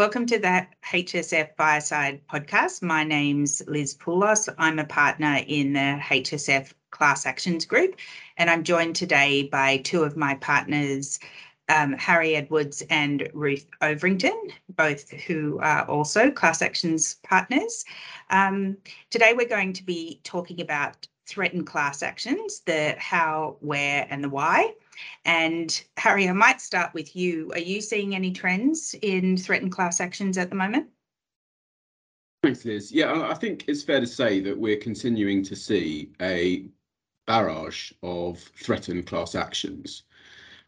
Welcome to the HSF Fireside podcast. My name's Liz Poulos. I'm a partner in the HSF Class Actions Group, and I'm joined today by two of my partners, um, Harry Edwards and Ruth Overington, both who are also class actions partners. Um, today, we're going to be talking about threatened class actions, the how, where, and the why. And Harry, I might start with you. Are you seeing any trends in threatened class actions at the moment? Thanks, Liz. Yeah, I think it's fair to say that we're continuing to see a barrage of threatened class actions.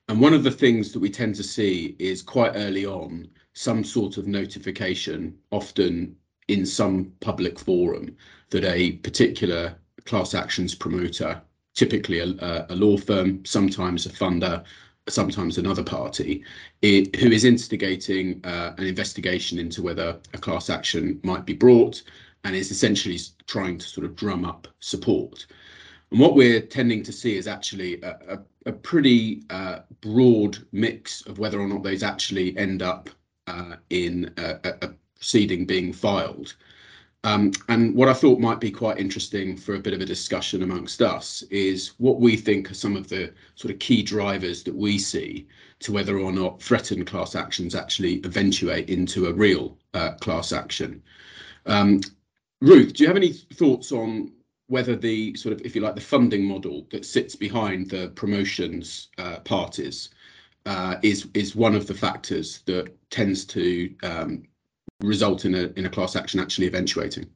And one of the things that we tend to see is quite early on some sort of notification, often in some public forum, that a particular class actions promoter typically a, a law firm, sometimes a funder, sometimes another party, it, who is instigating uh, an investigation into whether a class action might be brought and is essentially trying to sort of drum up support. And what we're tending to see is actually a, a, a pretty uh, broad mix of whether or not those actually end up uh, in a, a proceeding being filed. Um, and what I thought might be quite interesting for a bit of a discussion amongst us is what we think are some of the sort of key drivers that we see to whether or not threatened class actions actually eventuate into a real uh, class action. Um, Ruth, do you have any thoughts on whether the sort of, if you like, the funding model that sits behind the promotions uh, parties uh, is is one of the factors that tends to um, result in a in a class action actually eventuating?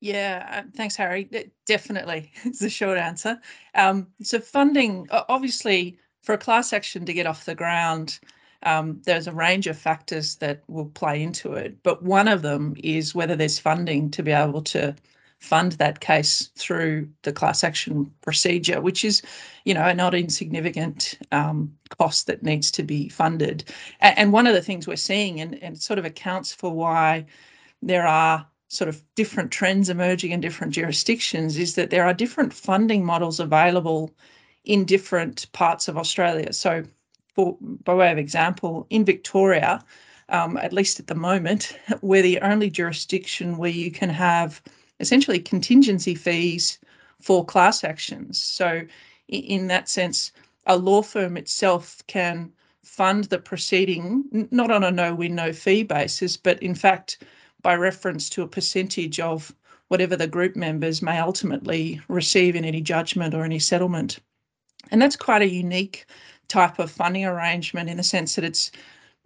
Yeah, uh, thanks, Harry. Definitely, it's the short answer. Um, so funding, obviously, for a class action to get off the ground, um, there's a range of factors that will play into it. But one of them is whether there's funding to be able to fund that case through the class action procedure, which is, you know, a not insignificant um, cost that needs to be funded. And, and one of the things we're seeing, and, and sort of accounts for why there are sort of different trends emerging in different jurisdictions, is that there are different funding models available in different parts of Australia. So, for, by way of example, in Victoria, um, at least at the moment, we're the only jurisdiction where you can have essentially contingency fees for class actions. So, in that sense, a law firm itself can fund the proceeding not on a no win, no fee basis, but in fact, by reference to a percentage of whatever the group members may ultimately receive in any judgment or any settlement. And that's quite a unique type of funding arrangement in the sense that it's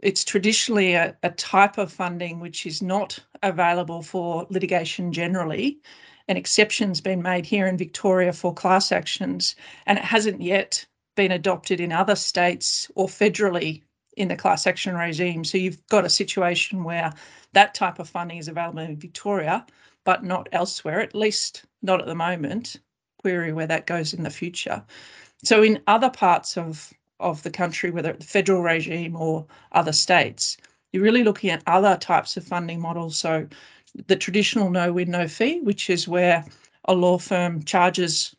it's traditionally a, a type of funding which is not available for litigation generally. An exception's been made here in Victoria for class actions, and it hasn't yet been adopted in other states or federally in the class action regime. So you've got a situation where that type of funding is available in Victoria, but not elsewhere, at least not at the moment. Query where that goes in the future. So in other parts of of the country, whether it's the federal regime or other states, you're really looking at other types of funding models. So the traditional no win, no fee, which is where a law firm charges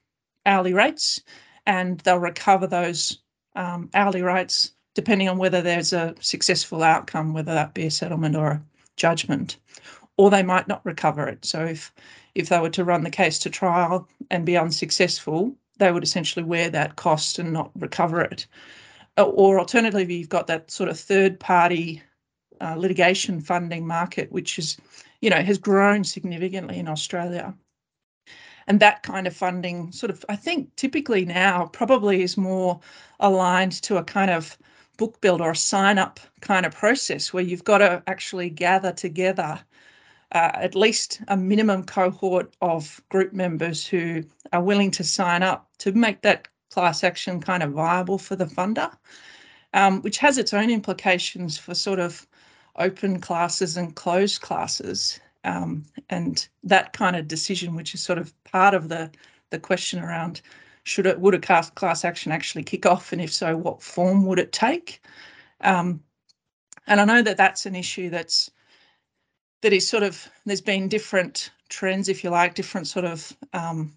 hourly rates and they'll recover those um, hourly rates depending on whether there's a successful outcome, whether that be a settlement or a judgment, or they might not recover it. So if if they were to run the case to trial and be unsuccessful, they would essentially wear that cost and not recover it. Uh, or alternatively, you've got that sort of third party uh, litigation funding market, which is, you know, has grown significantly in Australia. And that kind of funding, sort of, I think typically now probably is more aligned to a kind of book build or a sign up kind of process where you've got to actually gather together uh, at least a minimum cohort of group members who are willing to sign up to make that class action kind of viable for the funder, um, which has its own implications for sort of open classes and closed classes. Um, and that kind of decision, which is sort of part of the the question around should it would a class, class action actually kick off, and if so, what form would it take? Um, and I know that that's an issue that's that is sort of there's been different trends, if you like, different sort of um,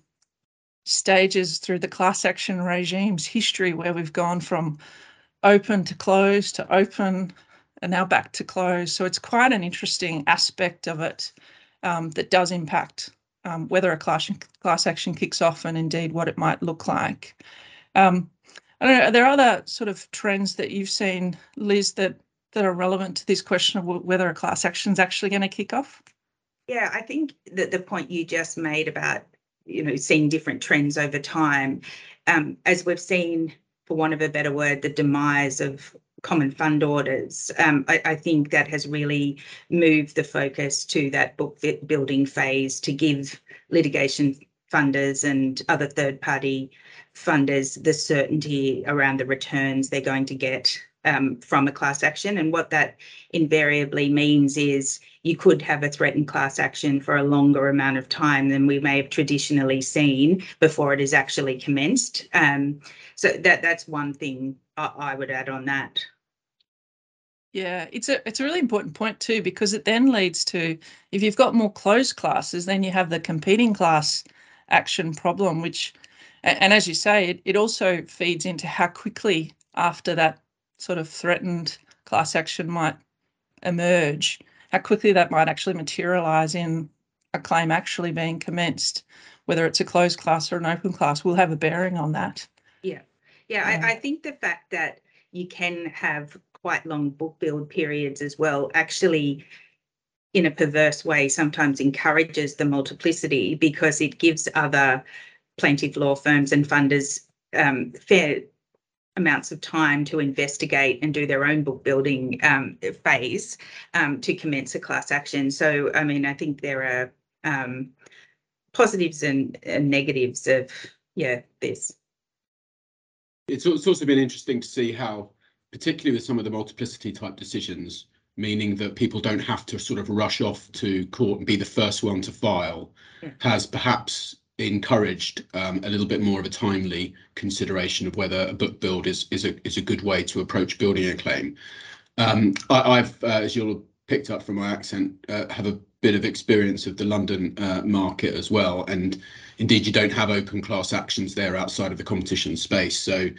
stages through the class action regime's history where we've gone from open to closed to open and now back to close. So it's quite an interesting aspect of it um, that does impact um, whether a class, class action kicks off and indeed what it might look like. Um, I don't know, are there other sort of trends that you've seen, Liz, that, that are relevant to this question of whether a class action is actually going to kick off? Yeah, I think that the point you just made about, you know, seeing different trends over time, um, as we've seen, for want of a better word, the demise of common fund orders. Um, I, I, think that has really moved the focus to that book building phase to give litigation funders and other third party funders the certainty around the returns they're going to get um, from a class action. And what that invariably means is you could have a threatened class action for a longer amount of time than we may have traditionally seen before it is actually commenced. Um, so that that's one thing I, I would add on that. Yeah, it's a it's a really important point too because it then leads to if you've got more closed classes, then you have the competing class action problem, which and as you say, it, it also feeds into how quickly after that sort of threatened class action might emerge, how quickly that might actually materialize in a claim actually being commenced, whether it's a closed class or an open class, will have a bearing on that. Yeah. Yeah, I, I think the fact that you can have quite long book build periods as well actually in a perverse way sometimes encourages the multiplicity because it gives other plaintiff law firms and funders um, fair amounts of time to investigate and do their own book building um, phase um, to commence a class action. So, I mean, I think there are um, positives and, and negatives of, yeah, this. It's, it's also been interesting to see how particularly with some of the multiplicity type decisions, meaning that people don't have to sort of rush off to court and be the first one to file, yeah. has perhaps encouraged um, a little bit more of a timely consideration of whether a book build is is a is a good way to approach building a claim. Um, I, have uh, as you'll have picked up from my accent, uh, have a bit of experience of the London uh, market as well, and indeed you don't have open class actions there outside of the competition space, so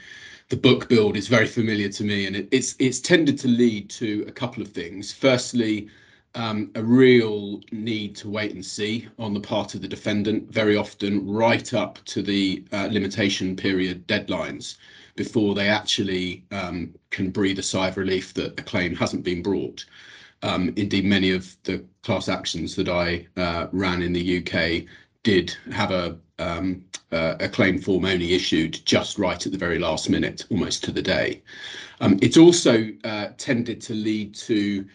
the book build is very familiar to me, and it, it's it's tended to lead to a couple of things. Firstly, um, a real need to wait and see on the part of the defendant, very often right up to the uh, limitation period deadlines before they actually um, can breathe a sigh of relief that a claim hasn't been brought. Um, indeed, many of the class actions that I uh, ran in the UK did have a um, uh, a claim form only issued just right at the very last minute, almost to the day. Um, it's also uh, tended to lead to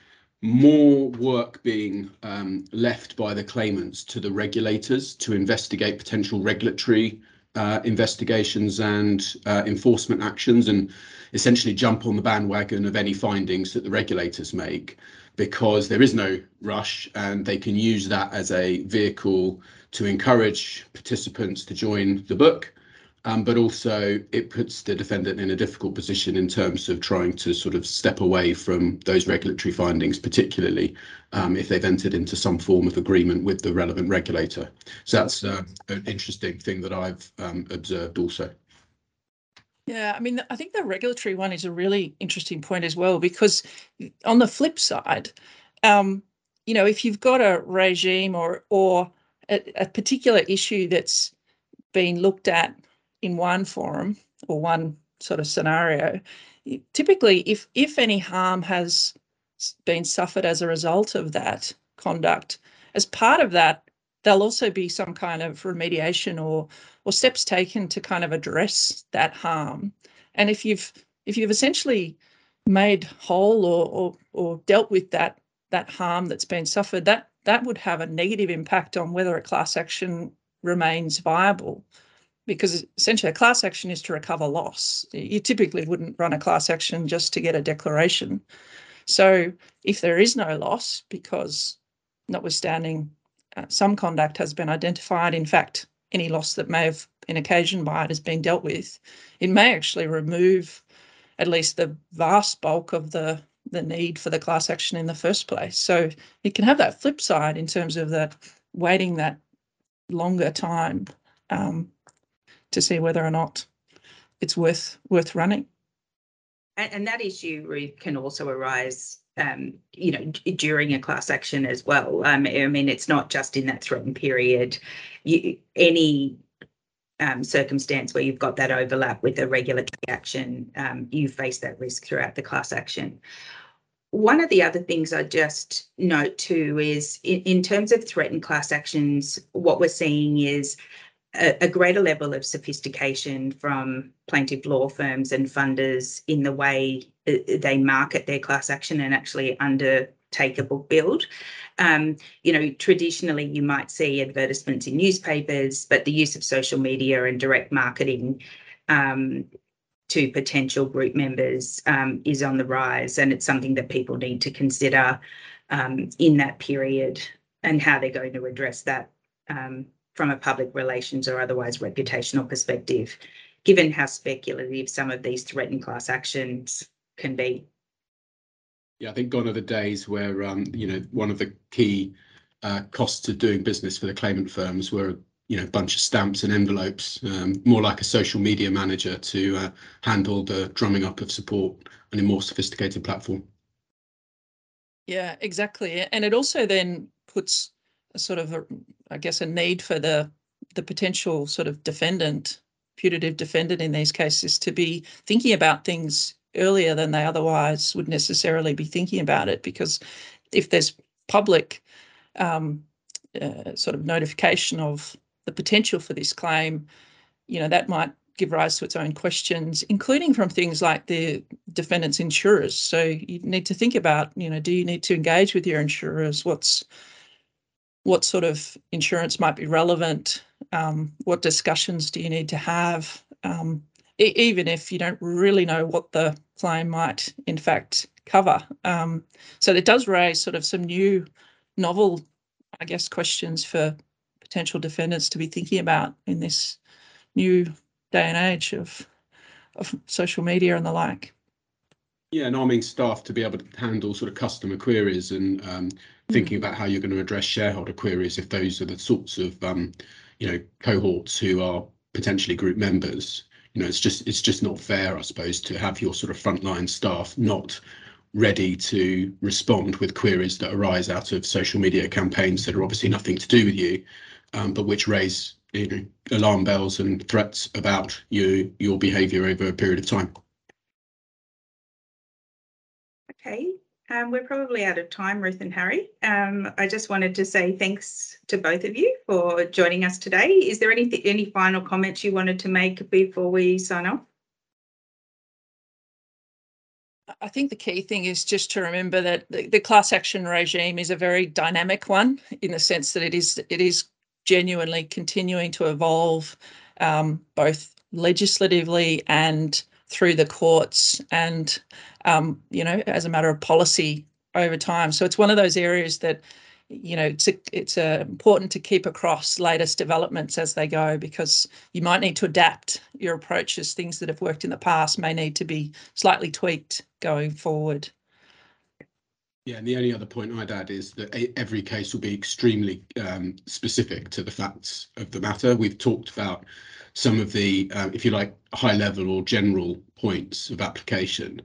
more work being um, left by the claimants to the regulators to investigate potential regulatory uh, investigations and uh, enforcement actions and essentially jump on the bandwagon of any findings that the regulators make because there is no rush and they can use that as a vehicle to encourage participants to join the book, um, but also it puts the defendant in a difficult position in terms of trying to sort of step away from those regulatory findings, particularly um, if they've entered into some form of agreement with the relevant regulator. So that's uh, an interesting thing that I've um, observed also. Yeah, I mean, I think the regulatory one is a really interesting point as well, because on the flip side, um, you know, if you've got a regime or or a, a particular issue that's been looked at in one forum or one sort of scenario, typically if if any harm has been suffered as a result of that conduct, as part of that, there'll also be some kind of remediation or or steps taken to kind of address that harm. And if you've if you've essentially made whole or or, or dealt with that that harm that's been suffered, that that would have a negative impact on whether a class action remains viable because essentially a class action is to recover loss. You typically wouldn't run a class action just to get a declaration. So if there is no loss, because notwithstanding uh, some conduct has been identified, in fact, any loss that may have been occasioned by it has been dealt with, it may actually remove at least the vast bulk of the the need for the class action in the first place. So it can have that flip side in terms of that waiting that longer time um, to see whether or not it's worth worth running. And, and that issue, can also arise um, you know, during a class action as well. Um, I mean, it's not just in that threatened period. You, any um, circumstance where you've got that overlap with a regulatory action, um, you face that risk throughout the class action. One of the other things I just note too is in, in terms of threatened class actions, what we're seeing is a, a, greater level of sophistication from plaintiff law firms and funders in the way uh, they market their class action and actually undertake a book build. Um, you know, traditionally you might see advertisements in newspapers, but the use of social media and direct marketing um, to potential group members um, is on the rise, and it's something that people need to consider um, in that period and how they're going to address that um, from a public relations or otherwise reputational perspective, given how speculative some of these threatened class actions can be. Yeah, I think gone are the days where um, you know one of the key uh, costs of doing business for the claimant firms were you know a bunch of stamps and envelopes, um, more like a social media manager to uh, handle the drumming up of support on a more sophisticated platform. Yeah, exactly, and it also then puts a sort of a, I guess a need for the the potential sort of defendant, putative defendant in these cases, to be thinking about things earlier than they otherwise would necessarily be thinking about it because if there's public um, uh, sort of notification of the potential for this claim, you know, that might give rise to its own questions, including from things like the defendant's insurers. So you need to think about, you know, do you need to engage with your insurers? What's what sort of insurance might be relevant? Um, what discussions do you need to have? Um, even if you don't really know what the claim might in fact cover. Um, so it does raise sort of some new, novel, I guess, questions for potential defendants to be thinking about in this new day and age of of social media and the like. Yeah, and arming staff to be able to handle sort of customer queries and um, thinking mm. about how you're going to address shareholder queries if those are the sorts of um, you know cohorts who are potentially group members you know, it's just it's just not fair, I suppose, to have your sort of frontline staff not ready to respond with queries that arise out of social media campaigns that are obviously nothing to do with you, um, but which raise you know, alarm bells and threats about you your behaviour over a period of time. Okay, um, we're probably out of time, Ruth and Harry. Um, I just wanted to say thanks to both of you for joining us today. Is there any any final comments you wanted to make before we sign off? I think the key thing is just to remember that the, the class action regime is a very dynamic one in the sense that it is it is genuinely continuing to evolve um, both legislatively and through the courts and um, you know as a matter of policy over time so it's one of those areas that you know it's a, it's a, important to keep across latest developments as they go because you might need to adapt your approaches things that have worked in the past may need to be slightly tweaked going forward yeah, and the only other point I'd add is that every case will be extremely um, specific to the facts of the matter. We've talked about some of the, uh, if you like, high level or general points of application,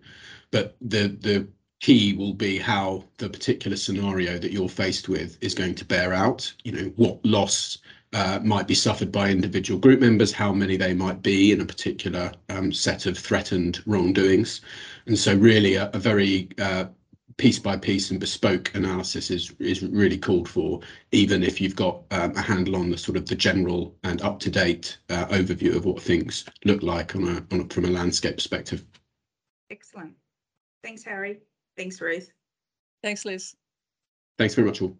but the the key will be how the particular scenario that you're faced with is going to bear out. You know, what loss uh, might be suffered by individual group members, how many they might be in a particular um, set of threatened wrongdoings. And so really a, a very uh, piece by piece and bespoke analysis is is really called for, even if you've got um, a handle on the sort of the general and up to date uh, overview of what things look like on a, on a from a landscape perspective. Excellent. Thanks, Harry. Thanks, Ruth. Thanks, Liz. Thanks very much, all.